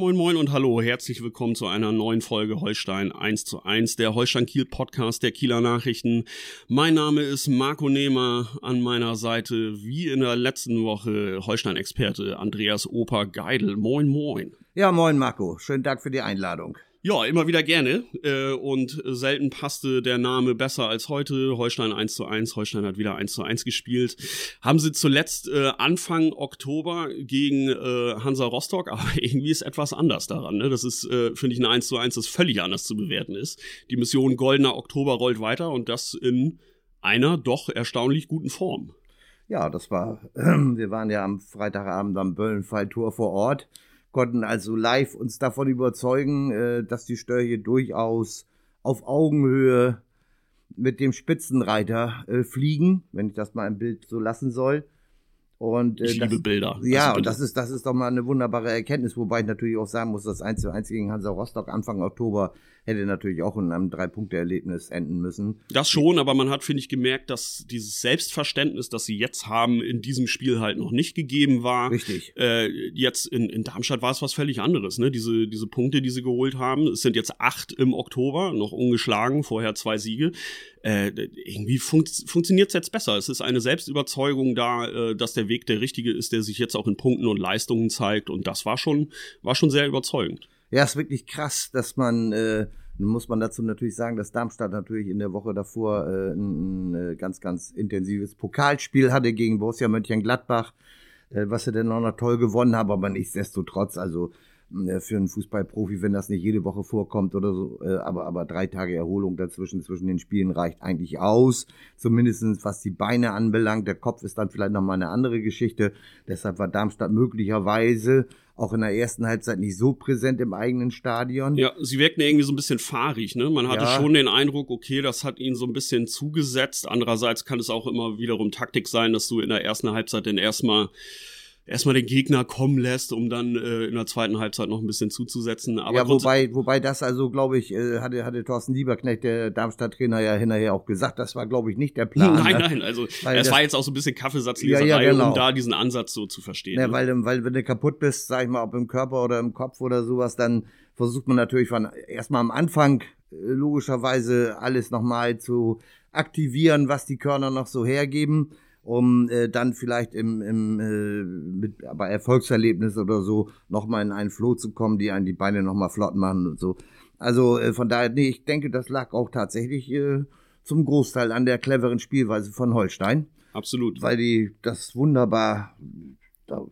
Moin moin und hallo, herzlich willkommen zu einer neuen Folge Holstein 1 zu 1, der Holstein Kiel Podcast der Kieler Nachrichten. Mein Name ist Marco Nehmer, an meiner Seite wie in der letzten Woche Holstein-Experte Andreas Oper Geidel. Moin moin. Ja, moin Marco, schönen Dank für die Einladung. Ja, immer wieder gerne. Äh, und selten passte der Name besser als heute. Holstein 1 zu 1. Holstein hat wieder 1 zu 1 gespielt. Haben sie zuletzt äh, Anfang Oktober gegen äh, Hansa Rostock, aber irgendwie ist etwas anders daran. Ne? Das ist, äh, finde ich, ein 1 zu 1, das völlig anders zu bewerten ist. Die Mission Goldener Oktober rollt weiter und das in einer doch erstaunlich guten Form. Ja, das war, wir waren ja am Freitagabend am Böllenfalltor vor Ort konnten also live uns davon überzeugen, äh, dass die Störche durchaus auf Augenhöhe mit dem Spitzenreiter äh, fliegen, wenn ich das mal im Bild so lassen soll. Und, äh, ich liebe das, Bilder. Ja, also und das ist, das ist doch mal eine wunderbare Erkenntnis, wobei ich natürlich auch sagen muss, dass 1 zu 1 gegen Hansa Rostock Anfang Oktober hätte natürlich auch in einem Drei-Punkte-Erlebnis enden müssen. Das schon, aber man hat, finde ich, gemerkt, dass dieses Selbstverständnis, das sie jetzt haben, in diesem Spiel halt noch nicht gegeben war. Richtig. Äh, jetzt in, in Darmstadt war es was völlig anderes, ne? Diese, diese Punkte, die sie geholt haben, es sind jetzt acht im Oktober, noch ungeschlagen, vorher zwei Siege. Äh, irgendwie fun funktioniert es jetzt besser. Es ist eine Selbstüberzeugung da, äh, dass der Weg der richtige ist, der sich jetzt auch in Punkten und Leistungen zeigt. Und das war schon, war schon sehr überzeugend. Ja, ist wirklich krass, dass man, äh, muss man dazu natürlich sagen, dass Darmstadt natürlich in der Woche davor äh, ein, ein äh, ganz, ganz intensives Pokalspiel hatte gegen Borussia Mönchengladbach, äh, was sie dann auch noch toll gewonnen haben, aber nichtsdestotrotz, also für einen Fußballprofi, wenn das nicht jede Woche vorkommt oder so, äh, aber, aber drei Tage Erholung dazwischen, zwischen den Spielen reicht eigentlich aus. Zumindestens was die Beine anbelangt. Der Kopf ist dann vielleicht nochmal eine andere Geschichte. Deshalb war Darmstadt möglicherweise auch in der ersten Halbzeit nicht so präsent im eigenen Stadion. Ja, sie wirkten irgendwie so ein bisschen fahrig, ne? Man hatte ja. schon den Eindruck, okay, das hat ihnen so ein bisschen zugesetzt. Andererseits kann es auch immer wiederum Taktik sein, dass du in der ersten Halbzeit dann erstmal erstmal den Gegner kommen lässt, um dann äh, in der zweiten Halbzeit noch ein bisschen zuzusetzen. Aber ja, wobei, wobei das also, glaube ich, äh, hatte, hatte Thorsten Lieberknecht, der Darmstadt-Trainer, ja hinterher auch gesagt, das war, glaube ich, nicht der Plan. Nein, nein, also es war jetzt auch so ein bisschen Kaffeesatzleserei, ja, ja, genau. um da diesen Ansatz so zu verstehen. Ja, ne? weil, weil wenn du kaputt bist, sag ich mal, ob im Körper oder im Kopf oder sowas, dann versucht man natürlich von erstmal am Anfang äh, logischerweise alles nochmal zu aktivieren, was die Körner noch so hergeben um äh, dann vielleicht im, im äh, mit, bei Erfolgserlebnis oder so nochmal in einen Flow zu kommen, die einen die Beine nochmal flott machen und so. Also äh, von daher, nee, ich denke, das lag auch tatsächlich äh, zum Großteil an der cleveren Spielweise von Holstein. Absolut. Weil die das wunderbar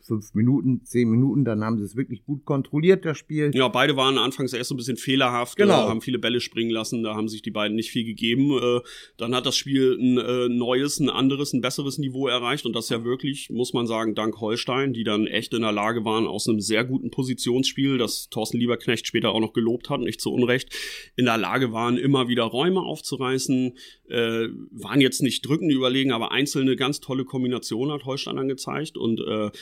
fünf Minuten, zehn Minuten, dann haben sie es wirklich gut kontrolliert, das Spiel. Ja, beide waren anfangs erst so ein bisschen fehlerhaft, genau. Äh, haben viele Bälle springen lassen, da haben sich die beiden nicht viel gegeben. Äh, dann hat das Spiel ein äh, neues, ein anderes, ein besseres Niveau erreicht und das ja wirklich, muss man sagen, dank Holstein, die dann echt in der Lage waren, aus einem sehr guten Positionsspiel, das Thorsten Lieberknecht später auch noch gelobt hat, nicht zu Unrecht, in der Lage waren, immer wieder Räume aufzureißen, waren jetzt nicht drückend überlegen, aber einzelne ganz tolle Kombinationen hat Holstein dann gezeigt und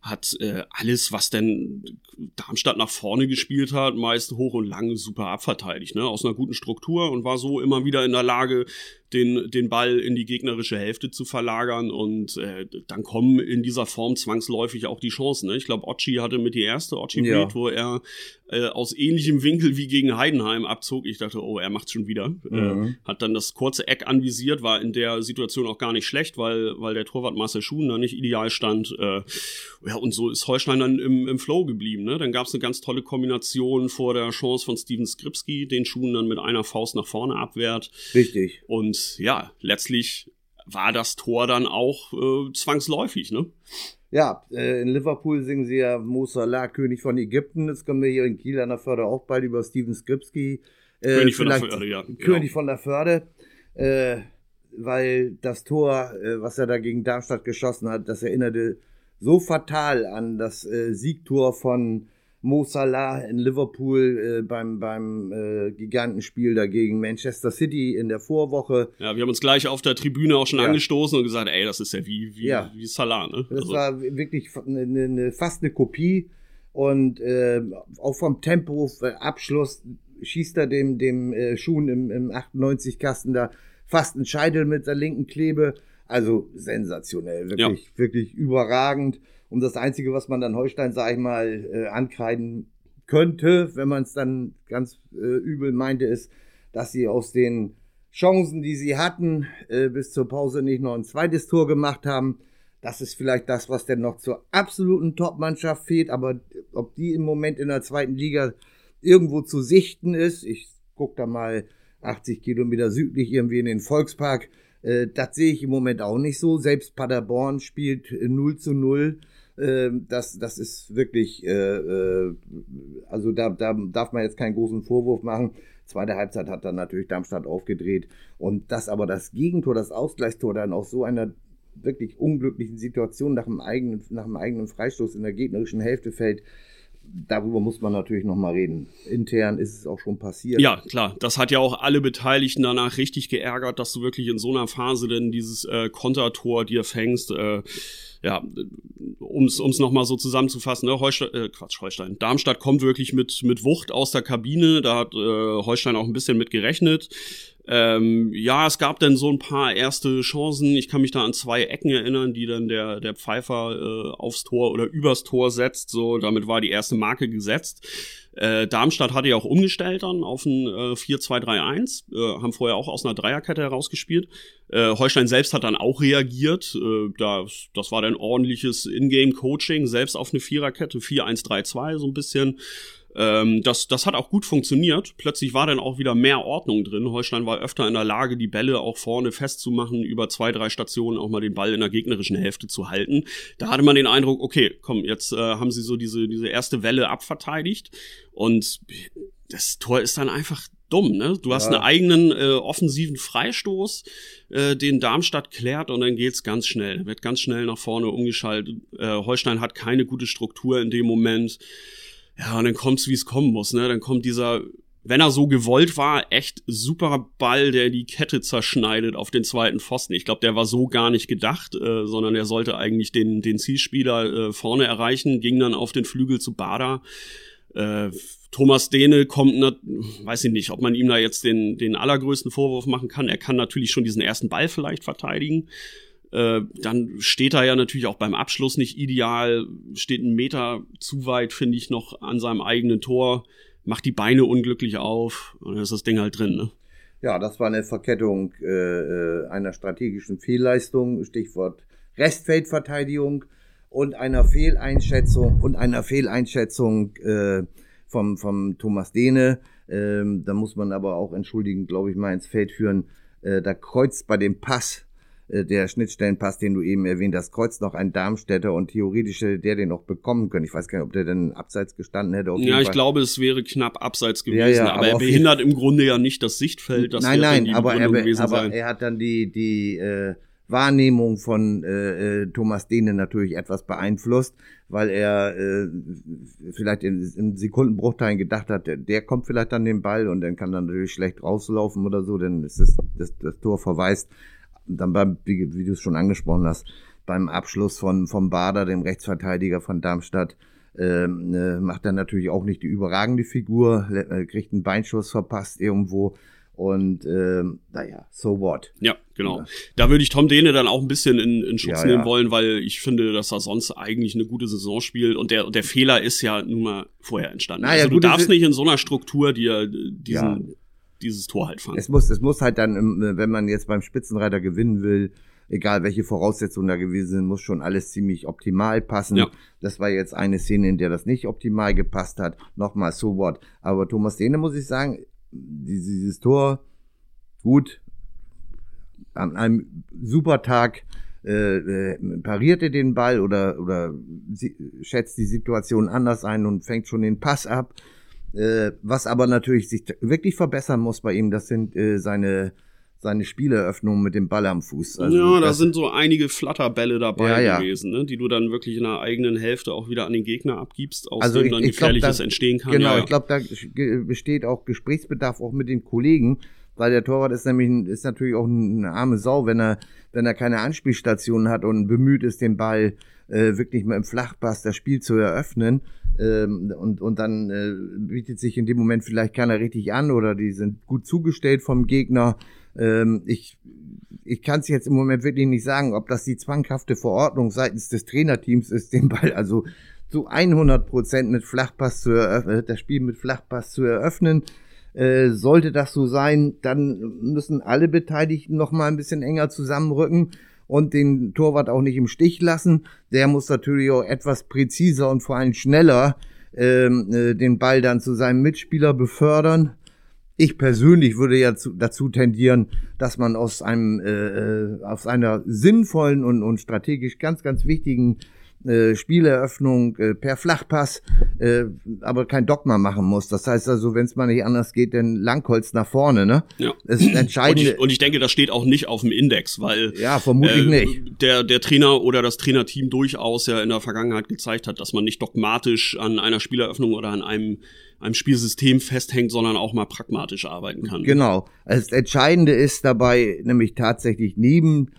hat äh, alles, was denn Darmstadt nach vorne gespielt hat, meist hoch und lang super abverteidigt, ne? Aus einer guten Struktur und war so immer wieder in der Lage, den, den Ball in die gegnerische Hälfte zu verlagern und äh, dann kommen in dieser Form zwangsläufig auch die Chancen. Ne? Ich glaube, Ochi hatte mit die erste Ochi ja. Wo er äh, aus ähnlichem Winkel wie gegen Heidenheim abzog. Ich dachte, oh, er macht's schon wieder. Äh, mhm. Äh, hat dann das kurze Eck anvisiert, war in der Situation auch gar nicht schlecht, weil, weil der Torwart Marcel Schuhen da nicht ideal stand. Äh, ja, und so ist Holstein dann im, im Flow geblieben. Ne? Dann gab's eine ganz tolle Kombination vor der Chance von Steven Skripski, den Schuhen dann mit einer Faust nach vorne abwehrt. Richtig. Und ja, letztlich war das Tor dann auch äh, zwangsläufig, ne? Ja, äh, in Liverpool singen sie ja Mo Salah, König von Ägypten. Jetzt kommen wir hier in Kiel an der Förde auch bald über Steven Skripski. Äh, König von der Förde, ja. Genau. König von der Förde. Äh, weil das Tor, äh, was er da gegen Darmstadt geschossen hat, das erinnerte so fatal an das äh, Siegtor von Mo Salah in Liverpool äh, beim, beim äh, Gigantenspiel dagegen Manchester City in der Vorwoche. Ja, wir haben uns gleich auf der Tribüne auch schon ja. angestoßen und gesagt, ey, das ist ja wie, wie, ja. wie Salah, ne? Das also. war wirklich eine, eine, fast eine Kopie und äh, auch vom Tempo, Abschluss, schießt er dem, dem äh, Schuhen im, im 98-Kasten da fast ein Scheidel mit der linken Klebe. Also sensationell, wirklich, ja. wirklich überragend. Und das Einzige, was man dann Holstein, sag ich mal, äh, ankreiden könnte, wenn man es dann ganz äh, übel meinte, ist, dass sie aus den Chancen, die sie hatten, äh, bis zur Pause nicht noch ein zweites Tor gemacht haben. Das ist vielleicht das, was denn noch zur absoluten Top-Mannschaft fehlt. Aber ob die im Moment in der zweiten Liga irgendwo zu sichten ist, ich gucke da mal 80 Kilometer südlich irgendwie in den Volkspark, äh, das sehe ich im Moment auch nicht so. Selbst Paderborn spielt 0 äh, zu 0. Äh, das, das ist wirklich, äh, also da, da darf man jetzt keinen großen Vorwurf machen. Zweite Halbzeit hat dann natürlich Darmstadt aufgedreht. Und das aber das Gegentor, das Ausgleichstor dann aus so einer wirklich unglücklichen Situation nach dem eigenen, nach dem eigenen Freistoß in der gegnerischen Hälfte fällt, darüber muss man natürlich noch mal reden. Intern ist es auch schon passiert. Ja, klar. Das hat ja auch alle Beteiligten danach richtig geärgert, dass du wirklich in so einer Phase denn dieses äh, Kontertor dir fängst. Äh, ja, um es nochmal so zusammenzufassen, ne, Holstein, äh, Quatsch, Holstein. Darmstadt kommt wirklich mit, mit Wucht aus der Kabine. Da hat äh, Holstein auch ein bisschen mit gerechnet. Ähm, ja, es gab dann so ein paar erste Chancen. Ich kann mich da an zwei Ecken erinnern, die dann der, der Pfeifer äh, aufs Tor oder übers Tor setzt. So, damit war die erste Marke gesetzt. Äh, Darmstadt hatte ja auch umgestellt dann auf ein äh, 4-2-3-1, äh, haben vorher auch aus einer Dreierkette herausgespielt. Äh, Holstein selbst hat dann auch reagiert. Äh, das, das war dann ordentliches Ingame-Coaching, selbst auf eine Viererkette, 4-1-3-2, so ein bisschen. Ähm, das, das hat auch gut funktioniert. Plötzlich war dann auch wieder mehr Ordnung drin. Holstein war öfter in der Lage, die Bälle auch vorne festzumachen, über zwei, drei Stationen auch mal den Ball in der gegnerischen Hälfte zu halten. Da hatte man den Eindruck, okay, komm, jetzt äh, haben sie so diese, diese erste Welle abverteidigt. Und das Tor ist dann einfach dumm, ne? Du hast einen eigenen äh, offensiven Freistoß, äh, den Darmstadt klärt und dann geht's ganz schnell, wird ganz schnell nach vorne umgeschaltet. Äh, Holstein hat keine gute Struktur in dem Moment. Ja, und dann kommt's, wie es kommen muss, ne? Dann kommt dieser, wenn er so gewollt war, echt super Ball, der die Kette zerschneidet auf den zweiten Pfosten. Ich glaube, der war so gar nicht gedacht, äh, sondern er sollte eigentlich den, den Zielspieler äh, vorne erreichen, ging dann auf den Flügel zu Bader. Äh, Thomas Dehne kommt, weiß ich nicht, ob man ihm da jetzt den, den allergrößten Vorwurf machen kann. Er kann natürlich schon diesen ersten Ball vielleicht verteidigen. Äh, dann steht er ja natürlich auch beim Abschluss nicht ideal, steht einen Meter zu weit, finde ich, noch an seinem eigenen Tor, macht die Beine unglücklich auf und dann ist das Ding halt drin, ne? Ja, das war eine Verkettung äh, äh einer strategischen Fehlleistung, Stichwort Restfeldverteidigung und einer Fehleinschätzung und einer Fehleinschätzung äh, vom, vom Thomas Dehne. Ähm, da muss man aber auch entschuldigen, glaube ich, mal ins Feld führen. Äh, da kreuzt bei dem Pass der Schnittstellenpass, den du eben erwähnt hast, kreuzt noch ein Darmstädter und theoretisch hätte der den noch bekommen können. Ich weiß gar nicht, ob der denn abseits gestanden hätte. ja, ich Fall. glaube, es wäre knapp abseits gewesen, ja, ja, aber, aber er behindert im Grunde ja nicht das Sichtfeld. Das nein, nein, aber, er, aber er hat dann die, die äh, Wahrnehmung von äh, äh, Thomas Dehne natürlich etwas beeinflusst, weil er äh, vielleicht in, in Sekundenbruchteilen gedacht hat, der, der kommt vielleicht an den Ball und dann kann dann natürlich schlecht rauslaufen oder so, dann ist das, das, das Tor verweist dann beim, wie, wie du es schon angesprochen hast, beim Abschluss von vom Bader, dem Rechtsverteidiger von Darmstadt, ähm, äh, macht er natürlich auch nicht die überragende Figur, äh, kriegt einen Beinschuss verpasst irgendwo. Und ähm, naja, so what. Ja, genau. Ja. Da würde ich Tom Dehne dann auch ein bisschen in, in Schutz ja, nehmen ja. wollen, weil ich finde, dass er sonst eigentlich eine gute Saison spielt und der, und der Fehler ist ja nun mal vorher entstanden. Naja, also du darfst nicht in so einer Struktur dir diesen dieses Tor halt fangen. Es muss, es muss halt dann, wenn man jetzt beim Spitzenreiter gewinnen will, egal welche Voraussetzungen da gewesen sind, muss schon alles ziemlich optimal passen. Ja. Das war jetzt eine Szene, in der das nicht optimal gepasst hat. Nochmal, so what. Aber Thomas Dehne muss ich sagen, dieses Tor, gut, an einem super Tag äh, äh, parierte den Ball oder, oder schätzt die Situation anders ein und fängt schon den Pass ab. Äh, was aber natürlich sich wirklich verbessern muss bei ihm, das sind äh, seine seine Spieleröffnung mit dem Ball am Fuß. Also ja, da sind so einige Flatterbälle dabei ja, ja. gewesen, ne? die du dann wirklich in der eigenen Hälfte auch wieder an den Gegner abgibst, aus also dem ich, dann gefährliches glaub, da, entstehen kann. Genau, ja, ich glaube, da besteht auch Gesprächsbedarf auch mit den Kollegen, weil der Torwart ist nämlich ist natürlich auch eine arme Sau, wenn er wenn er keine Anspielstationen hat und bemüht ist, den Ball äh, wirklich mit dem Flachpass das Spiel zu eröffnen. Ähm, und, und dann äh, bietet sich in dem Moment vielleicht keiner richtig an oder die sind gut zugestellt vom Gegner. Ähm, ich ich kann es jetzt im Moment wirklich nicht sagen, ob das die zwanghafte Verordnung seitens des Trainerteams ist, den Ball also zu 100 Prozent mit Flachpass zu eröffnen, das Spiel mit Flachpass zu eröffnen. Äh, sollte das so sein, dann müssen alle Beteiligten noch mal ein bisschen enger zusammenrücken und den Torwart auch nicht im Stich lassen. Der muss natürlich auch etwas präziser und vor allem schneller ähm, äh, den Ball dann zu seinem Mitspieler befördern. Ich persönlich würde ja zu, dazu tendieren, dass man aus einem äh, äh aus einer sinnvollen und, und strategisch ganz ganz wichtigen äh, Spieleröffnung äh, per Flachpass, äh, aber kein Dogma machen muss. Das heißt also, wenn es mal nicht anders geht, dann Langholz nach vorne, ne? Ja. Das ist entscheidend. Und ich, und ich denke, das steht auch nicht auf dem Index, weil ja vermutlich äh, nicht. Der der Trainer oder das Trainerteam durchaus ja in der Vergangenheit gezeigt hat, dass man nicht dogmatisch an einer Spieleröffnung oder an einem einem Spielsystem festhängt, sondern auch mal pragmatisch arbeiten kann. Genau. Also das Entscheidende ist dabei nämlich tatsächlich neben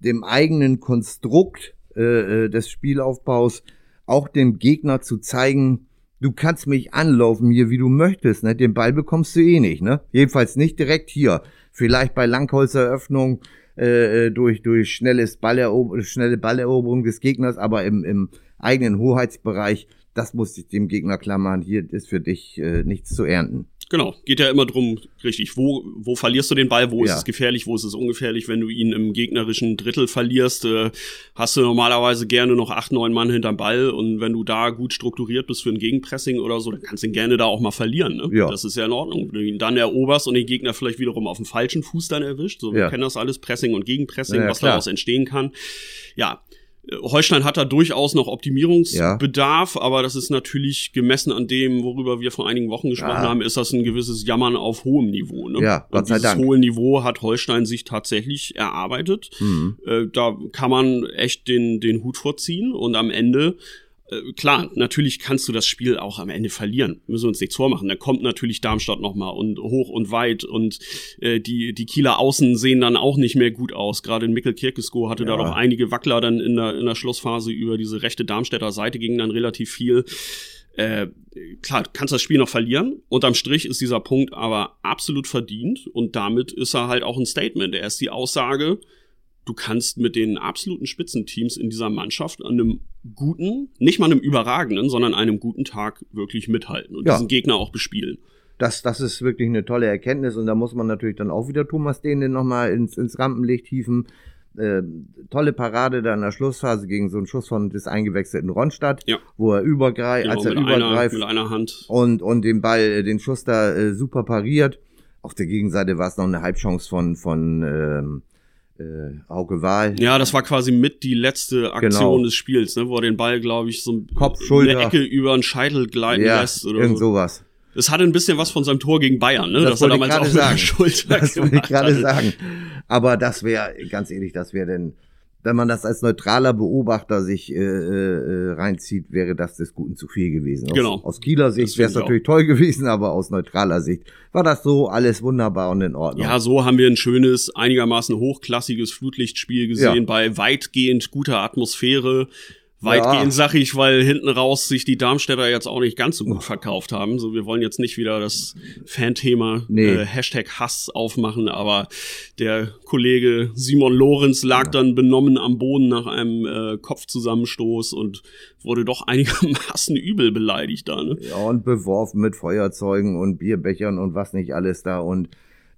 dem eigenen Konstrukt äh, äh, des Spielaufbaus auch dem Gegner zu zeigen, du kannst mich anlaufen hier, wie du möchtest. Ne? Den Ball bekommst du eh nicht. Ne? Jedenfalls nicht direkt hier. Vielleicht bei Langholzer Eröffnung äh, äh durch, durch schnelles Ballerober schnelle Balleroberung des Gegners, aber im, im eigenen Hoheitsbereich, das muss ich dem Gegner klammern. Hier ist für dich äh, nichts zu ernten. Genau, geht ja immer drum, richtig, wo, wo verlierst du den Ball, wo ja. ist es gefährlich, wo ist es ungefährlich, wenn du ihn im gegnerischen Drittel verlierst, äh, hast du normalerweise gerne noch acht, neun Mann hinterm Ball und wenn du da gut strukturiert bist für ein Gegenpressing oder so, dann kannst du ihn gerne da auch mal verlieren, ne? Ja. Das ist ja in Ordnung. Wenn du ihn dann eroberst und den Gegner vielleicht wiederum auf dem falschen Fuß dann erwischt, so, wir ja. kennen das alles, Pressing und Gegenpressing, ja, was klar. daraus entstehen kann. Ja, Holstein hat da durchaus noch Optimierungsbedarf, ja. aber das ist natürlich gemessen an dem, worüber wir vor einigen Wochen gesprochen ja. haben, ist das ein gewisses Jammern auf hohem Niveau. Ne? Ja, Gott sei Und dieses Dank. hohe Niveau hat Holstein sich tatsächlich erarbeitet. Mhm. Äh, da kann man echt den, den Hut vorziehen und am Ende äh, klar, natürlich kannst du das Spiel auch am Ende verlieren. Müssen wir uns nichts vormachen. Da kommt natürlich Darmstadt nochmal und hoch und weit und äh, die, die Kieler Außen sehen dann auch nicht mehr gut aus. Gerade in Mikkel-Kirkesko hatte ja. da doch einige Wackler dann in der, in der Schlussphase über diese rechte Darmstädter Seite ging dann relativ viel. Äh, klar, kannst das Spiel noch verlieren. Unterm Strich ist dieser Punkt aber absolut verdient und damit ist er halt auch ein Statement. Er ist die Aussage, du kannst mit den absoluten Spitzenteams in dieser Mannschaft an einem guten, nicht mal einem überragenden, sondern einem guten Tag wirklich mithalten und ja. diesen Gegner auch bespielen. Das, das ist wirklich eine tolle Erkenntnis und da muss man natürlich dann auch wieder Thomas Dehne nochmal ins, ins Rampenlicht hieven. Äh, tolle Parade da in der Schlussphase gegen so einen Schuss von des eingewechselten Ronstadt, ja. wo er übergreift, genau, als er übergreift einer, mit einer Hand und und den Ball, äh, den Schuss da äh, super pariert. Auf der Gegenseite war es noch eine Halbchance von von ähm, äh, Auge Wahl. Ja, das war quasi mit die letzte Aktion genau. des Spiels, ne, wo er den Ball, glaube ich, so Kopf, Schulter. eine Ecke über den Scheitel gleiten ja, lässt oder irgend so. sowas. Es hatte ein bisschen was von seinem Tor gegen Bayern, ne? Das, das er damals auch sagen. Das wollte ich gerade sagen. Aber das wäre, ganz ehrlich, das wäre denn wenn man das als neutraler Beobachter sich äh, äh, reinzieht, wäre das des Guten zu viel gewesen. Aus, genau. Aus Kieler Sicht wäre es natürlich toll gewesen, aber aus neutraler Sicht war das so alles wunderbar und in Ordnung. Ja, so haben wir ein schönes, einigermaßen hochklassiges Flutlichtspiel gesehen ja. bei weitgehend guter Atmosphäre. Weitgehend ja. sag ich, weil hinten raus sich die Darmstädter jetzt auch nicht ganz so gut verkauft haben. So, wir wollen jetzt nicht wieder das Fanthema nee. äh, Hashtag Hass aufmachen, aber der Kollege Simon Lorenz lag ja. dann benommen am Boden nach einem äh, Kopfzusammenstoß und wurde doch einigermaßen übel beleidigt da. Ne? Ja, und beworfen mit Feuerzeugen und Bierbechern und was nicht alles da und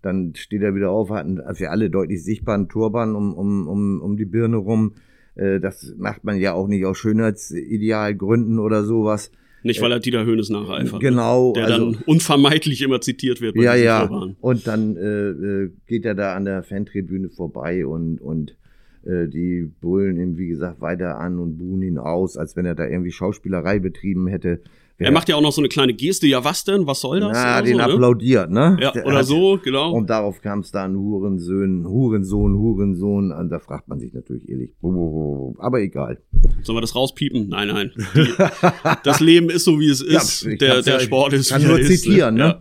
dann steht er wieder auf, hat für alle deutlich sichtbaren Turban um, um, um, um die Birne rum äh, das macht man ja auch nicht aus Schönheitsidealgründen oder sowas. Nicht, weil er Dieter Höhnes nacheifert. Ne? Genau. Der also, dann unvermeidlich immer zitiert wird. Bei ja, ja. Vorbahn. Und dann äh, äh, geht er da an der Fantribüne vorbei und, und äh, die brüllen ihn, wie gesagt, weiter an und buhen ihn aus, als wenn er da irgendwie Schauspielerei betrieben hätte. Er macht ja auch noch so eine kleine Geste, ja was denn, was soll das? Oder den so, ne? applaudiert, ne? Ja, Der oder hat- so, genau. Und darauf kam es dann Hurensohn, Hurensohn, Hurensohn. Und da fragt man sich natürlich ehrlich, aber egal. Sollen wir das rauspiepen? Nein, nein. Die, das Leben ist so, wie es ist. ich der der ja- Sport ist, kann wie nur er ist. zitieren, ne? Ja.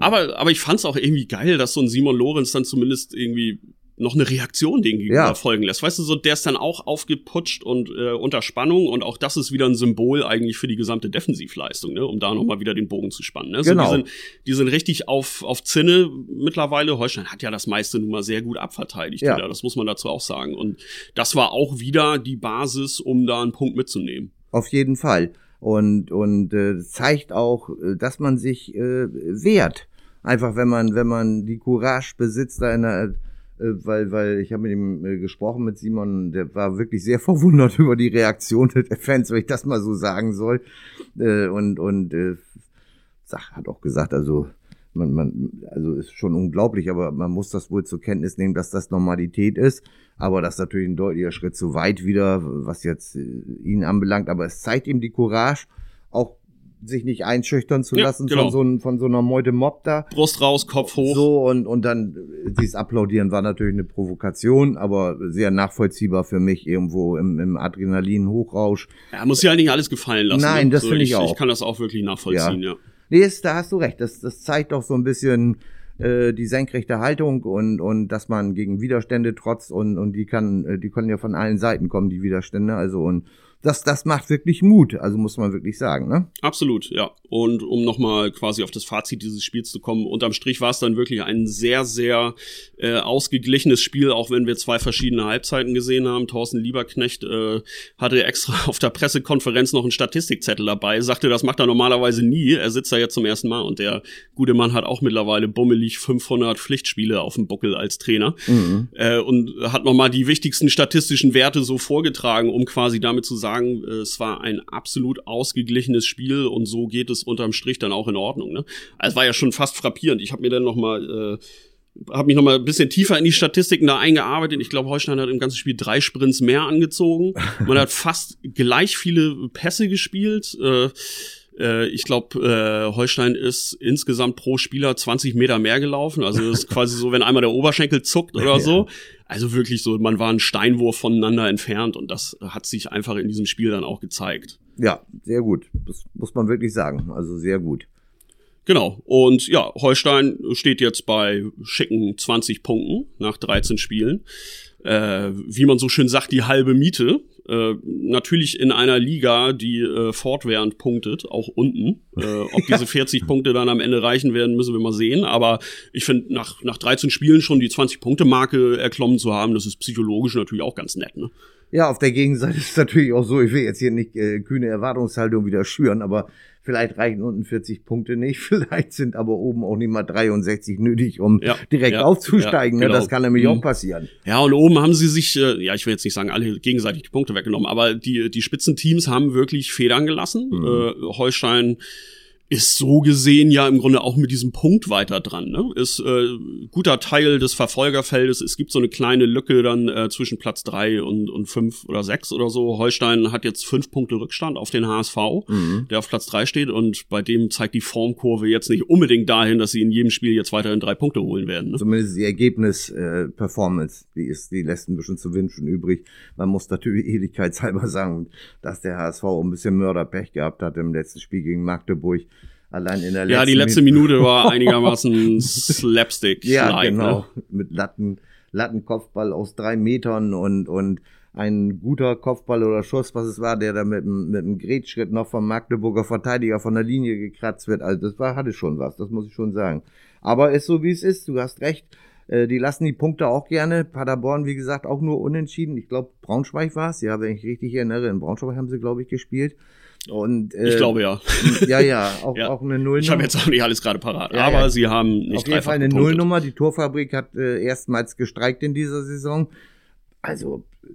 Aber, aber ich fand's auch irgendwie geil, dass so ein Simon Lorenz dann zumindest irgendwie noch eine Reaktion dem gegenüber Ja. folgen lässt. Weißt du, so der ist dann auch aufgeputscht und äh, unter Spannung und auch das ist wieder ein Symbol eigentlich für die gesamte Defensivleistung, ne? um da nochmal wieder den Bogen zu spannen. Ne? Genau. So, die, sind, die sind richtig auf, auf Zinne mittlerweile. Holstein hat ja das meiste nun mal sehr gut abverteidigt Ja. wieder, das muss man dazu auch sagen. Und das war auch wieder die Basis, um da einen Punkt mitzunehmen. Auf jeden Fall. Und, und äh, zeigt auch, äh, dass man sich äh, wehrt. Einfach wenn man, wenn man die Courage besitzt, da in der, weil, weil ich habe mit ihm äh, gesprochen mit Simon, der war wirklich sehr verwundert über die Reaktion der Fans, wenn ich das mal so sagen soll. Äh, und und äh, hat auch gesagt, also man, man, also ist schon unglaublich, aber man muss das wohl zur Kenntnis nehmen, dass das Normalität ist. Aber das ist natürlich ein deutlicher Schritt zu weit wieder, was jetzt äh, ihn anbelangt. Aber es zeigt ihm die Courage, sich nicht einschüchtern zu Ja, lassen genau. von, so, ein- von so einer Meute Mob da. Brust raus, Kopf hoch. So, und, und dann äh, dieses Applaudieren war natürlich eine Provokation, aber sehr nachvollziehbar für mich irgendwo im, im Adrenalin-Hochrausch. Ja, muss ja halt nicht alles gefallen lassen. Nein, ne? das finde ich auch. Ich kann das auch wirklich nachvollziehen, ja. Nee, ist, da hast du recht. Das, das zeigt doch so ein bisschen äh, die senkrechte Haltung und, und dass man gegen Widerstände trotzt und, und die kann, äh, die können ja von allen Seiten kommen, die Widerstände. Also und das, das macht wirklich Mut, also muss man wirklich sagen, ne? Absolut, ja. Und um nochmal quasi auf das Fazit dieses Spiels zu kommen, unterm Strich war es dann wirklich ein sehr, sehr äh, ausgeglichenes Spiel, auch wenn wir zwei verschiedene Halbzeiten gesehen haben. Thorsten Lieberknecht äh, hatte extra auf der Pressekonferenz noch einen Statistikzettel dabei, sagte, das macht er normalerweise nie. Er sitzt da jetzt zum ersten Mal und der gute Mann hat auch mittlerweile bummelig 500 Pflichtspiele auf dem Buckel als Trainer äh, und hat nochmal die wichtigsten statistischen Werte so vorgetragen, um quasi damit zu sagen, äh, es war ein absolut ausgeglichenes Spiel und so geht es unterm Strich dann auch in Ordnung. Ne? Also es war ja schon fast frappierend. Ich habe mir dann nochmal äh, habe mich noch mal ein bisschen tiefer in die Statistiken da eingearbeitet. Ich glaube, Holstein hat im ganzen Spiel drei Sprints mehr angezogen. Man hat fast gleich viele Pässe gespielt. Äh, äh, ich glaube, äh, Holstein ist insgesamt pro Spieler 20 Meter mehr gelaufen. Also das ist quasi so, wenn einmal der Oberschenkel zuckt oder so. Also wirklich so, man war einen Steinwurf voneinander entfernt und das hat sich einfach in diesem Spiel dann auch gezeigt. Ja, sehr gut. Das muss man wirklich sagen. Also sehr gut. Genau. Und ja, Holstein steht jetzt bei schicken 20 Punkten nach 13 Spielen. Äh, wie man so schön sagt, die halbe Miete. Äh, natürlich in einer Liga, die äh, fortwährend punktet, auch unten. Äh, ob diese 40 Punkte dann am Ende reichen werden, müssen wir mal sehen. Aber ich finde, nach, nach 13 Spielen schon die 20-Punkte-Marke erklommen zu haben, das ist psychologisch natürlich auch ganz nett. Ne? Ja, auf der Gegenseite ist es natürlich auch so, ich will jetzt hier nicht äh, kühne Erwartungshaltung wieder schüren, aber vielleicht reichen unten 40 Punkte nicht, vielleicht sind aber oben auch nicht mal 63 nötig, um Ja, direkt ja, aufzusteigen. ja, ne? Das genau. kann nämlich Mhm. auch passieren. Ja, und oben haben sie sich, äh, ja, ich will jetzt nicht sagen, alle gegenseitig die Punkte weggenommen, aber die, die Spitzenteams haben wirklich Federn gelassen. Äh, Holstein ist so gesehen ja im Grunde auch mit diesem Punkt weiter dran. Ne? Ist äh, guter Teil des Verfolgerfeldes. Es gibt so eine kleine Lücke dann äh, zwischen Platz drei und, und fünf oder sechs oder so. Holstein hat jetzt fünf Punkte Rückstand auf den HSV, der auf Platz drei steht. Und bei dem zeigt die Formkurve jetzt nicht unbedingt dahin, dass sie in jedem Spiel jetzt weiterhin drei Punkte holen werden. Ne? Zumindest die Ergebnis-Performance, die ist, die lässt ein bisschen zu wünschen übrig. Man muss natürlich ehrlichkeitshalber sagen, dass der HSV ein bisschen Mörderpech gehabt hat im letzten Spiel gegen Magdeburg. Allein in der letzten Ja, die letzte Minute war einigermaßen slapstick. Ja, genau. Ne? Mit Latten, Lattenkopfball aus drei Metern und, und ein guter Kopfball oder Schuss, was es war, der da mit, mit einem Gretschritt noch vom Magdeburger Verteidiger von der Linie gekratzt wird. Also das war, hatte schon was, das muss ich schon sagen. Aber ist so, wie es ist, du hast recht. Äh, Die lassen die Punkte auch gerne. Paderborn, wie gesagt, auch nur unentschieden. Ich glaube, Braunschweig war es. Ja, wenn ich richtig erinnere, in Braunschweig haben sie, glaube ich, gespielt. Und, äh, Ich glaube ja. Ja, ja, auch, Ja. auch eine Nullnummer. Ich habe jetzt auch nicht alles gerade parat. Ja, aber ja. sie haben nicht Auf jeden Fall eine gepunktet. Nullnummer. Die Torfabrik hat äh, erstmals gestreikt in dieser Saison. Also, äh,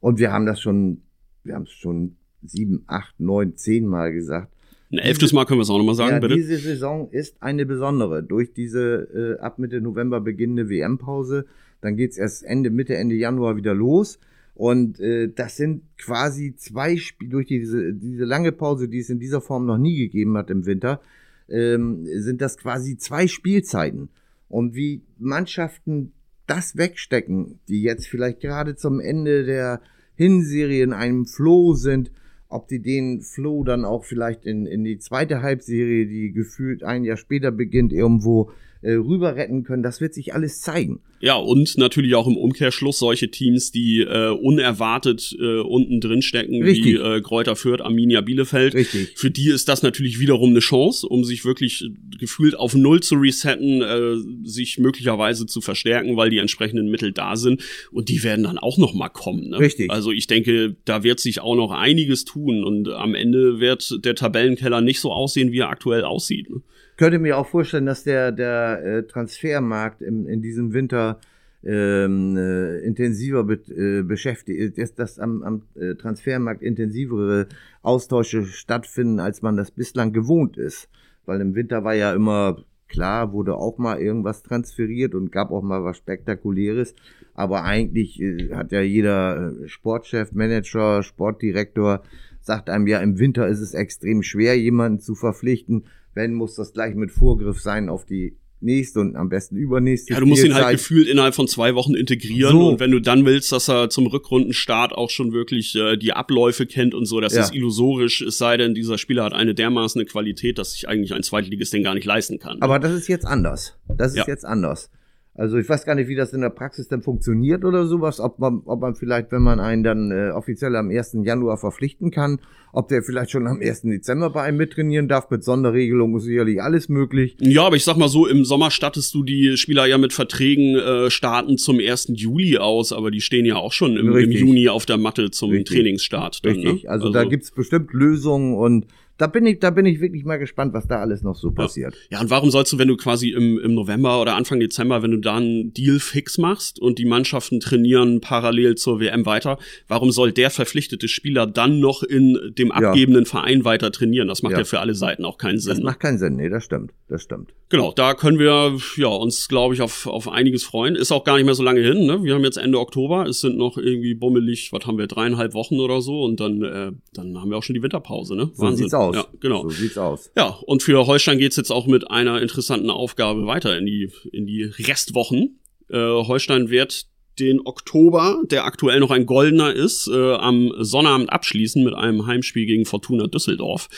und wir haben das schon, wir haben es schon sieben, acht, neun, zehn Mal gesagt. Ein elftes Mal können wir es auch nochmal sagen, ja, bitte. diese Saison ist eine besondere. Durch diese äh, ab Mitte November beginnende WM-Pause. Dann geht's erst Ende, Mitte, Ende Januar wieder los. Und äh, das sind quasi zwei Spiele, durch diese, diese lange Pause, die es in dieser Form noch nie gegeben hat im Winter, ähm, sind das quasi zwei Spielzeiten. Und wie Mannschaften das wegstecken, die jetzt vielleicht gerade zum Ende der Hinserie in einem Flow sind, ob die den Flow dann auch vielleicht in, in die zweite Halbserie, die gefühlt ein Jahr später beginnt, irgendwo äh, rüber retten können, das wird sich alles zeigen. Ja, und natürlich auch im Umkehrschluss solche Teams, die äh, unerwartet äh, unten drin stecken, Richtig. wie äh, Kräuter Fürth, Arminia Bielefeld. Richtig. Für die ist das natürlich wiederum eine Chance, um sich wirklich gefühlt auf Null zu resetten, äh, sich möglicherweise zu verstärken, weil die entsprechenden Mittel da sind. Und die werden dann auch noch mal kommen. Ne? Richtig. Also ich denke, da wird sich auch noch einiges tun. Und am Ende wird der Tabellenkeller nicht so aussehen, wie er aktuell aussieht. Ne? Könnte mir auch vorstellen, dass der, der äh, Transfermarkt im, in diesem Winter ähm, äh, intensiver be äh, beschäftigt, dass, dass am, am äh, Transfermarkt intensivere Austausche stattfinden, als man das bislang gewohnt ist. Weil im Winter war ja immer klar, wurde auch mal irgendwas transferiert und gab auch mal was Spektakuläres. Aber eigentlich äh, hat ja jeder äh, Sportchef, Manager, Sportdirektor sagt einem ja, im Winter ist es extrem schwer, jemanden zu verpflichten. Wenn, muss das gleich mit Vorgriff sein auf die nächste und am besten übernächste Ja, du musst ihn halt Spielzeit. gefühlt innerhalb von zwei Wochen integrieren So. und wenn du dann willst, dass er zum Rückrundenstart auch schon wirklich äh, die Abläufe kennt und so, das Ja. ist illusorisch, es sei denn, dieser Spieler hat eine dermaßen eine Qualität, dass sich eigentlich ein Zweitligist den gar nicht leisten kann. Aber das ist jetzt anders. Das ist Ja. jetzt anders. Also ich weiß gar nicht, wie das in der Praxis dann funktioniert oder sowas, ob man, ob man vielleicht, wenn man einen dann äh, offiziell am 1. Januar verpflichten kann, ob der vielleicht schon am 1. Dezember bei einem mittrainieren darf, mit Sonderregelung ist sicherlich alles möglich. Ja, aber ich sag mal so, im Sommer stattest du die Spieler ja mit Verträgen äh, starten zum 1. Juli aus, aber die stehen ja auch schon im, im. Juni auf der Matte zum Richtig. Trainingsstart. Dann, Richtig. Ne? Also, da gibt's bestimmt Lösungen und da bin ich, da bin ich wirklich mal gespannt, was da alles noch so passiert. Ja, und warum sollst du, wenn du quasi im, im November oder Anfang Dezember, wenn du da einen Deal fix machst und die Mannschaften trainieren parallel zur WM weiter, warum soll der verpflichtete Spieler dann noch in dem Ja. abgebenden Verein weiter trainieren? Das macht ja, Ja. für alle Seiten auch keinen Das Sinn. macht keinen Sinn, nee, das stimmt. Das stimmt. Genau, da können wir ja uns, glaube ich, auf, auf einiges freuen. Ist auch gar nicht mehr so lange hin. Ne? Wir haben jetzt Ende Oktober. Es sind noch irgendwie bummelig, was haben wir, dreieinhalb Wochen oder so. Und dann, äh, dann haben wir auch schon die Winterpause. Ne? So sieht's aus. Ja, genau. So sieht's aus. Ja, und für Holstein geht's jetzt auch mit einer interessanten Aufgabe weiter in die, in die Restwochen. Äh, Holstein wird den Oktober, der aktuell noch ein goldener ist, äh, am Sonnabend abschließen mit einem Heimspiel gegen Fortuna Düsseldorf.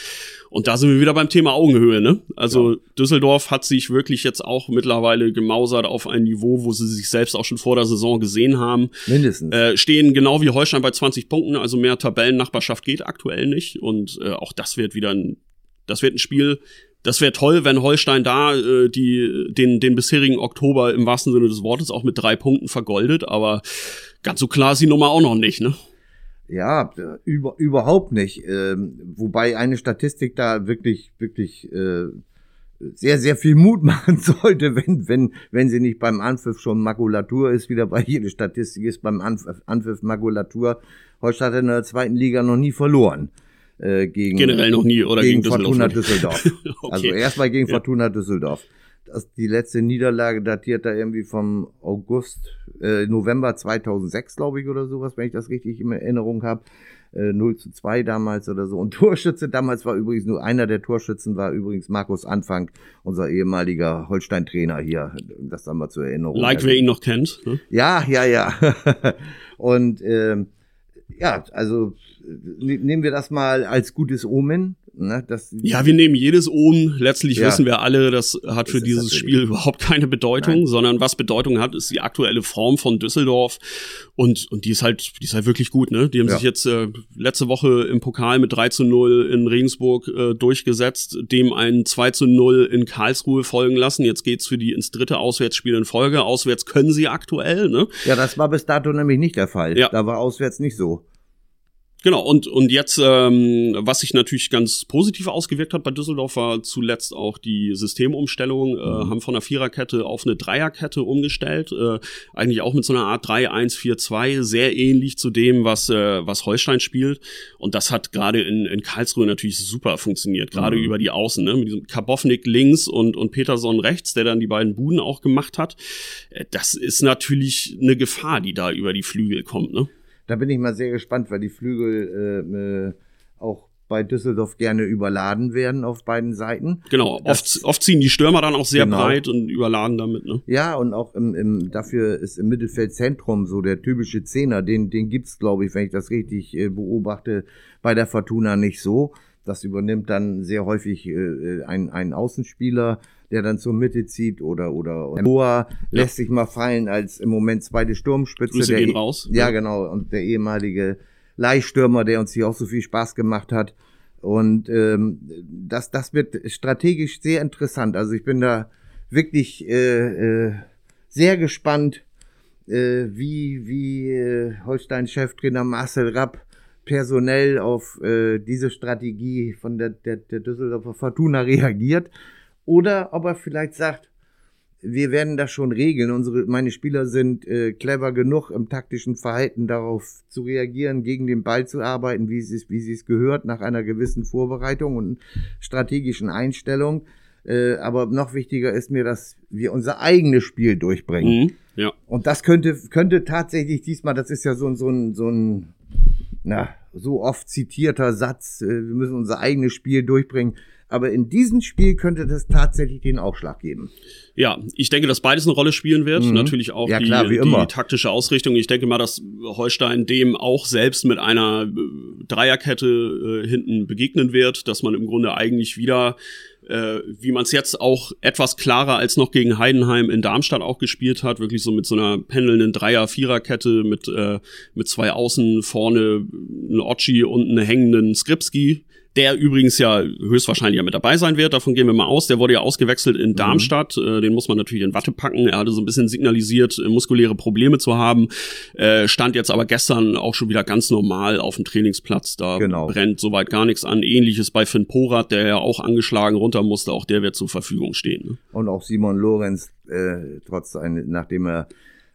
Und da sind wir wieder beim Thema Augenhöhe, ne? Also Düsseldorf hat sich wirklich jetzt auch mittlerweile gemausert auf ein Niveau, wo sie sich selbst auch schon vor der Saison gesehen haben. Mindestens. Äh, stehen genau wie Holstein bei 20 Punkten, also mehr Tabellennachbarschaft geht aktuell nicht. Und äh, auch das wird wieder ein, das wird ein Spiel, das wäre toll, wenn Holstein da äh, die, den, den bisherigen Oktober im wahrsten Sinne des Wortes auch mit drei Punkten vergoldet, aber ganz so klar ist die Nummer auch noch nicht, ne? Ja, äh, über, überhaupt nicht. Ähm, wobei eine Statistik da wirklich, wirklich äh, sehr, sehr viel Mut machen sollte, wenn, wenn, wenn sie nicht beim Anpfiff schon Makulatur ist, wieder bei jede Statistik ist beim Anpfiff, Anpfiff Makulatur. Holstein hat in der zweiten Liga noch nie verloren. Äh, gegen, Generell noch nie oder gegen, gegen Fortuna Düsseldorf. Düsseldorf. Okay. Also erstmal gegen. Fortuna Düsseldorf. Das, die letzte Niederlage datiert da irgendwie vom August, äh, November 2006, glaube ich, oder sowas, wenn ich das richtig in Erinnerung habe. Äh, 0 zu 2 damals oder so. Und Torschütze damals war übrigens nur einer der Torschützen, war übrigens Markus Anfang, unser ehemaliger Holstein-Trainer hier. Das dann mal zur Erinnerung. Like wer ihn noch kennt. Ne? Ja, ja, ja. Und ähm, ja, also äh, nehmen wir das mal als gutes Omen. Ne, dass, Ja, wir nehmen jedes Ohm. Letztlich Ja. wissen wir alle, das hat für ist dieses Spiel überhaupt keine Bedeutung, Nein. sondern was Bedeutung hat, ist die aktuelle Form von Düsseldorf. Und, und die ist halt, die ist halt wirklich gut, ne? Die haben Ja. sich jetzt äh, letzte Woche im Pokal mit 3 zu 0 in Regensburg äh, durchgesetzt, dem ein 2 zu 0 in Karlsruhe folgen lassen. Jetzt geht's für die ins dritte Auswärtsspiel in Folge. Auswärts können sie aktuell, ne? Ja, das war bis dato nämlich nicht der Fall. Ja. Da war auswärts nicht so. Genau, und, und jetzt, ähm, was sich natürlich ganz positiv ausgewirkt hat bei Düsseldorf, war zuletzt auch die Systemumstellung, äh, haben von einer Viererkette auf eine Dreierkette umgestellt, äh, eigentlich auch mit so einer Art 3-1-4-2, sehr ähnlich zu dem, was, äh, was Holstein spielt. Und das hat gerade in, in Karlsruhe natürlich super funktioniert, gerade Mhm. über die Außen, ne? mit diesem Kabownik links und, und Peterson rechts, der dann die beiden Buden auch gemacht hat. Äh, Das ist natürlich eine Gefahr, die da über die Flügel kommt, ne? Da bin ich mal sehr gespannt, weil die Flügel äh, äh, auch bei Düsseldorf gerne überladen werden auf beiden Seiten. Genau, oft, oft ziehen die Stürmer dann auch sehr genau. breit und überladen damit. Ne? Ja, und auch im, im, dafür ist im Mittelfeldzentrum so der typische Zehner, den, den gibt's glaube ich, wenn ich das richtig äh, beobachte, bei der Fortuna nicht so. Das übernimmt dann sehr häufig äh, ein, ein Außenspieler, der dann zur Mitte zieht oder oder ja. lässt sich mal fallen als im Moment zweite Sturmspitze. Grüße der gehen e raus. Ja, genau. Und der ehemalige Leihstürmer, der uns hier auch so viel Spaß gemacht hat. Und ähm, das, das wird strategisch sehr interessant. Also ich bin da wirklich äh, äh, sehr gespannt, äh, wie, wie äh, Holstein-Cheftrainer Marcel Rapp personell auf äh, diese Strategie von der, der, der Düsseldorfer Fortuna reagiert. Oder ob er vielleicht sagt, wir werden das schon regeln. Unsere, meine Spieler sind äh, clever genug im taktischen Verhalten darauf zu reagieren, gegen den Ball zu arbeiten, wie sie wie es gehört, nach einer gewissen Vorbereitung und strategischen Einstellung. Äh, aber noch wichtiger ist mir, dass wir unser eigenes Spiel durchbringen. Mhm, ja. Und das könnte, könnte tatsächlich diesmal, das ist ja so, so ein, so ein, na, so oft zitierter Satz, äh, wir müssen unser eigenes Spiel durchbringen aber in diesem Spiel könnte das tatsächlich den Aufschlag geben. Ja, ich denke, dass beides eine Rolle spielen wird. Mhm. Natürlich auch ja, klar, die, die, taktische Ausrichtung. Ich denke mal, dass Holstein dem auch selbst mit einer äh, Dreierkette äh, hinten begegnen wird, dass man im Grunde eigentlich wieder äh, wie man es jetzt auch etwas klarer als noch gegen Heidenheim in Darmstadt auch gespielt hat, wirklich so mit so einer pendelnden Dreier-Vierer-Kette mit, äh, mit zwei Außen vorne, ein Ochi und einen hängenden Skripski, der übrigens ja höchstwahrscheinlich ja mit dabei sein wird, davon gehen wir mal aus. Der wurde ja ausgewechselt in mhm. Darmstadt, mhm. den muss man natürlich in Watte packen. Er hatte so ein bisschen signalisiert, äh, muskuläre Probleme zu haben, äh, stand jetzt aber gestern auch schon wieder ganz normal auf dem Trainingsplatz. Da genau. brennt soweit gar nichts an. Ähnliches bei Finn Porat, der ja auch angeschlagen runter musste, auch der wird zur Verfügung stehen. Ne? Und auch Simon Lorenz, äh, trotz ein, nachdem er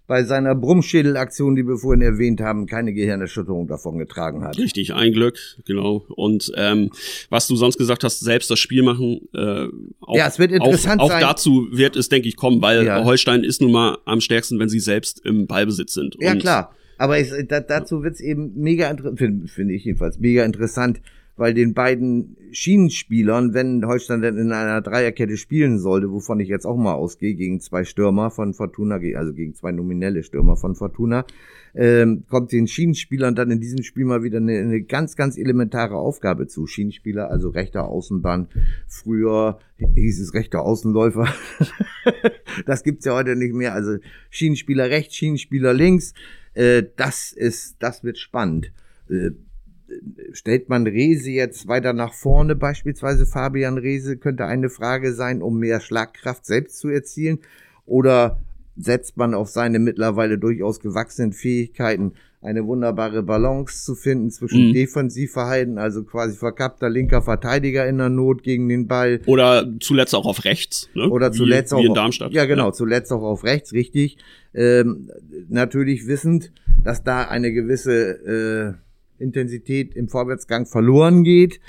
bei seiner Brummschädelaktion, die wir vorhin erwähnt haben, keine Gehirnerschütterung davon getragen hat. Richtig, ein Glück, genau. Und ähm, was du sonst gesagt hast, selbst das Spiel machen. Äh, auch, ja, es wird interessant auch, sein. Auch dazu wird es, denke ich, kommen, weil ja. Holstein ist nun mal am stärksten, wenn sie selbst im Ballbesitz sind. Ja, klar. Aber ich, da, dazu wird es eben mega interessant, finde find ich jedenfalls, mega interessant, weil den beiden Schienenspielern, wenn Holstein denn in einer Dreierkette spielen sollte, wovon ich jetzt auch mal ausgehe, gegen zwei Stürmer von Fortuna, also gegen zwei nominelle Stürmer von Fortuna, ähm, kommt den Schienenspielern dann in diesem Spiel mal wieder eine, eine ganz, ganz elementare Aufgabe zu. Schienenspieler, also rechter Außenbahn. Früher hieß es rechter Außenläufer. das gibt's ja heute nicht mehr. Also Schienenspieler rechts, Schienenspieler links. Äh, das ist, das wird spannend. Äh, stellt man Rese jetzt weiter nach vorne, beispielsweise Fabian Rese, könnte eine Frage sein, um mehr Schlagkraft selbst zu erzielen? Oder setzt man auf seine mittlerweile durchaus gewachsenen Fähigkeiten, eine wunderbare Balance zu finden zwischen mhm. Defensivverhalten, also quasi verkappter linker Verteidiger in der Not gegen den Ball. Oder zuletzt auch auf rechts. Ne? Oder zuletzt wie, auch wie in Darmstadt. Auf, ja, genau, ja. zuletzt auch auf rechts, richtig. Ähm, natürlich wissend, dass da eine gewisse äh, Intensität im Vorwärtsgang verloren geht.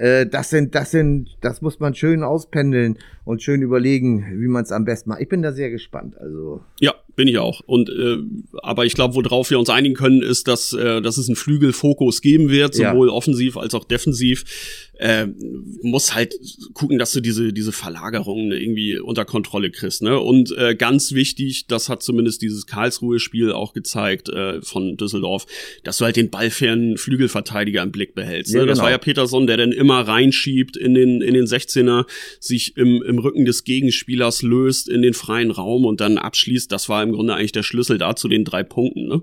Äh, das sind, das sind, das muss man schön auspendeln und schön überlegen, wie man es am besten macht. Ich bin da sehr gespannt. Also ja, bin ich auch. Und äh, aber ich glaube, worauf wir uns einigen können, ist, dass, äh, dass es einen Flügelfokus geben wird, sowohl ja. offensiv als auch defensiv äh, muss halt gucken, dass du diese, diese Verlagerungen irgendwie unter Kontrolle kriegst. Ne? Und äh, ganz wichtig, das hat zumindest dieses Karlsruhe-Spiel auch gezeigt äh, von Düsseldorf, dass du halt den ballfernen Flügelverteidiger im Blick behältst. Ne? Ja, genau. Das war ja Peterson, der dann immer reinschiebt in den, in den 16er, sich im, im Rücken des Gegenspielers löst in den freien Raum und dann abschließt. Das war im Grunde eigentlich der Schlüssel dazu den drei Punkten. Ne?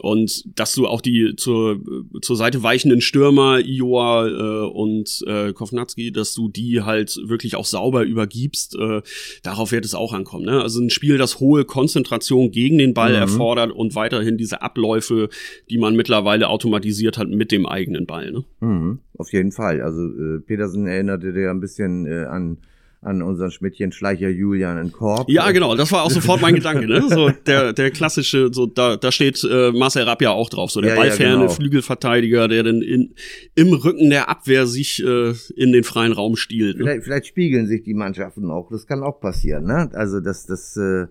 Und dass du auch die zur, zur Seite weichenden Stürmer, Ioa äh, und äh, Kovnatski, dass du die halt wirklich auch sauber übergibst. Äh, darauf wird es auch ankommen. Ne? Also ein Spiel, das hohe Konzentration gegen den Ball mhm. erfordert und weiterhin diese Abläufe, die man mittlerweile automatisiert hat mit dem eigenen Ball. Ne? Mhm. Auf jeden Fall. Also äh, Petersen erinnerte dir ein bisschen äh, an an unseren Schmidtchen Schleicher Julian in Korb. Ja, genau, das war auch sofort mein Gedanke, ne? So der der klassische, so da da steht äh, Marcel Rapp ja auch drauf, so der ja, ballferne ja, genau. Flügelverteidiger, der dann in, im Rücken der Abwehr sich äh, in den freien Raum stiehlt. Ne? Vielleicht, vielleicht spiegeln sich die Mannschaften auch, das kann auch passieren, ne? Also das das äh,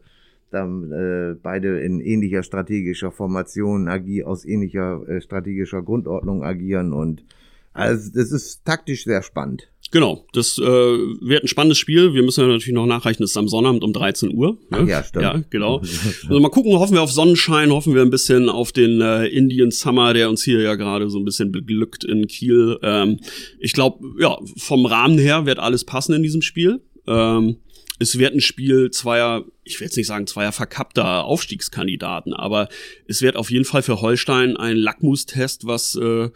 da äh, beide in ähnlicher strategischer Formation agi aus ähnlicher äh, strategischer Grundordnung agieren und also das ist taktisch sehr spannend. Genau, das äh, wird ein spannendes Spiel. Wir müssen ja natürlich noch nachreichen, es ist am Sonnabend um 13 Uhr. Ne? Ach ja, stimmt. Ja, genau. Also mal gucken, hoffen wir auf Sonnenschein, hoffen wir ein bisschen auf den äh, Indian Summer, der uns hier ja gerade so ein bisschen beglückt in Kiel. Ähm, ich glaube, ja, vom Rahmen her wird alles passen in diesem Spiel. Ähm, es wird ein Spiel zweier, ich will jetzt nicht sagen zweier verkappter Aufstiegskandidaten, aber es wird auf jeden Fall für Holstein ein Lackmustest, was, äh,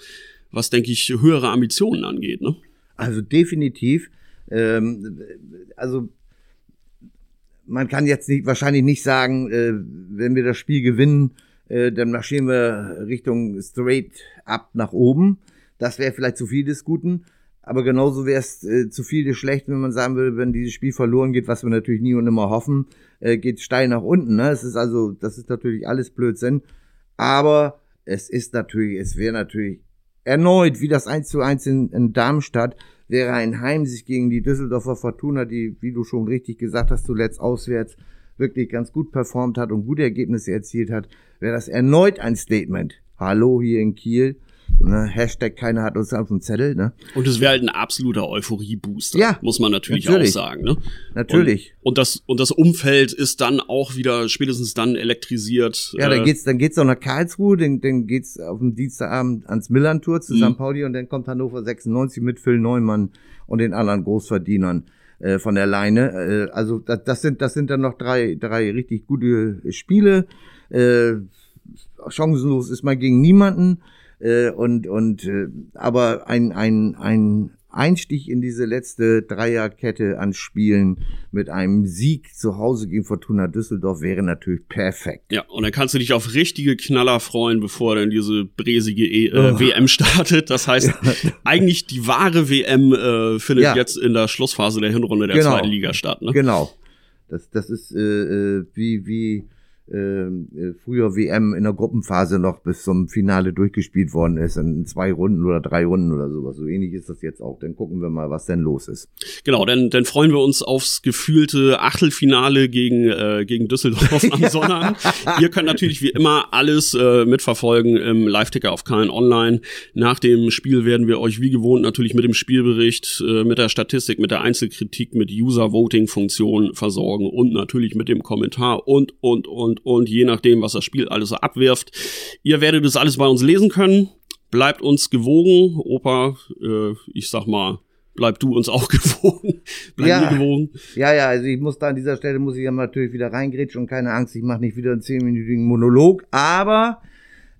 was denke ich, höhere Ambitionen angeht. Ne? Also definitiv. Ähm, also man kann jetzt nicht, wahrscheinlich nicht sagen, äh, wenn wir das Spiel gewinnen, äh, dann marschieren wir Richtung straight up nach oben. Das wäre vielleicht zu viel des Guten. Aber genauso wäre es äh, zu viel des Schlechten, wenn man sagen würde, wenn dieses Spiel verloren geht, was wir natürlich nie und immer hoffen, äh, geht steil nach unten. Ne? Es ist also, das ist natürlich alles Blödsinn. Aber es ist natürlich, es wäre natürlich erneut, wie das 1 zu 1 in, in Darmstadt, wäre ein Heimsieg gegen die Düsseldorfer Fortuna, die, wie du schon richtig gesagt hast, zuletzt auswärts wirklich ganz gut performt hat und gute Ergebnisse erzielt hat, wäre das erneut ein Statement. Hallo hier in Kiel. Ne, Hashtag keiner hat uns auf dem Zettel. Ne? Und es wäre halt ein absoluter Euphorie-Booster, ja, muss man natürlich, natürlich. auch sagen. Ne? Natürlich. Und, und, das, und das Umfeld ist dann auch wieder spätestens dann elektrisiert. Ja, dann äh, geht's, dann geht's auch nach Karlsruhe, dann, dann geht's auf dem Dienstagabend ans Millantor zu mhm. St. Pauli und dann kommt Hannover 96 mit Phil Neumann und den anderen Großverdienern äh, von der Leine. Äh, also das, das sind das sind dann noch drei drei richtig gute Spiele. Äh, chancenlos ist man gegen niemanden. Äh, und und äh, aber ein ein ein Einstich in diese letzte Dreierkette an Spielen mit einem Sieg zu Hause gegen Fortuna Düsseldorf wäre natürlich perfekt. Ja, und dann kannst du dich auf richtige Knaller freuen, bevor dann diese bräsige e äh, oh. WM startet. Das heißt, ja. eigentlich die wahre WM äh, findet ja. jetzt in der Schlussphase der Hinrunde der genau. zweiten Liga statt. Ne? Genau. Das, das ist äh, äh wie, wie äh, früher WM in der Gruppenphase noch bis zum Finale durchgespielt worden ist, in zwei Runden oder drei Runden oder sowas. So ähnlich ist das jetzt auch. Dann gucken wir mal, was denn los ist. Genau, dann, dann freuen wir uns aufs gefühlte Achtelfinale gegen, äh, gegen Düsseldorf am. Sonnabend. Ihr könnt natürlich wie immer alles äh, mitverfolgen im Live-Ticker auf KN Online. Nach dem Spiel werden wir euch wie gewohnt natürlich mit dem Spielbericht, äh, mit der Statistik, mit der Einzelkritik, mit User-Voting-Funktion versorgen und natürlich mit dem Kommentar und, und, und und, und je nachdem, was das Spiel alles so abwirft. Ihr werdet das alles bei uns lesen können. Bleibt uns gewogen. Opa, äh, ich sag mal, bleib du uns auch gewogen. Bleib ja, mir gewogen. Ja, ja, also ich muss da an dieser Stelle, muss ich ja natürlich wieder reingrätschen und keine Angst, ich mache nicht wieder einen zehnminütigen Monolog, aber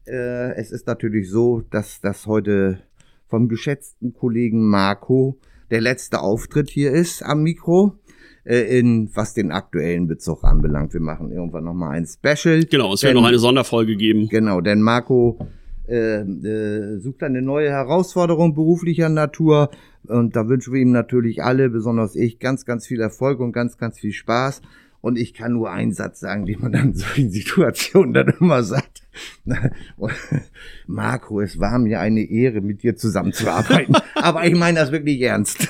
äh, es ist natürlich so, dass das heute vom geschätzten Kollegen Marco der letzte Auftritt hier ist am Mikro äh, in was den aktuellen Bezug anbelangt. Wir machen irgendwann nochmal ein Special. Genau, es wird noch eine Sonderfolge geben. Genau, denn Marco äh, äh, sucht eine neue Herausforderung beruflicher Natur und da wünschen wir ihm natürlich alle, besonders ich, ganz, ganz viel Erfolg und ganz, ganz viel Spaß. Und ich kann nur einen Satz sagen, den man dann in solchen Situationen dann immer sagt. Marco, es war mir eine Ehre, mit dir zusammenzuarbeiten. Aber ich meine das wirklich ernst.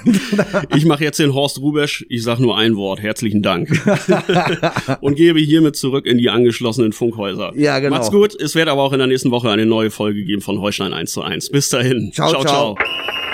ich mache jetzt den Horst Rubesch. Ich sage nur ein Wort. Herzlichen Dank. Und gebe hiermit zurück in die angeschlossenen Funkhäuser. Ja, genau. Macht's gut. Es wird aber auch in der nächsten Woche eine neue Folge geben von Heuschlein 1 zu 1. Bis dahin. ciao. ciao. ciao. ciao.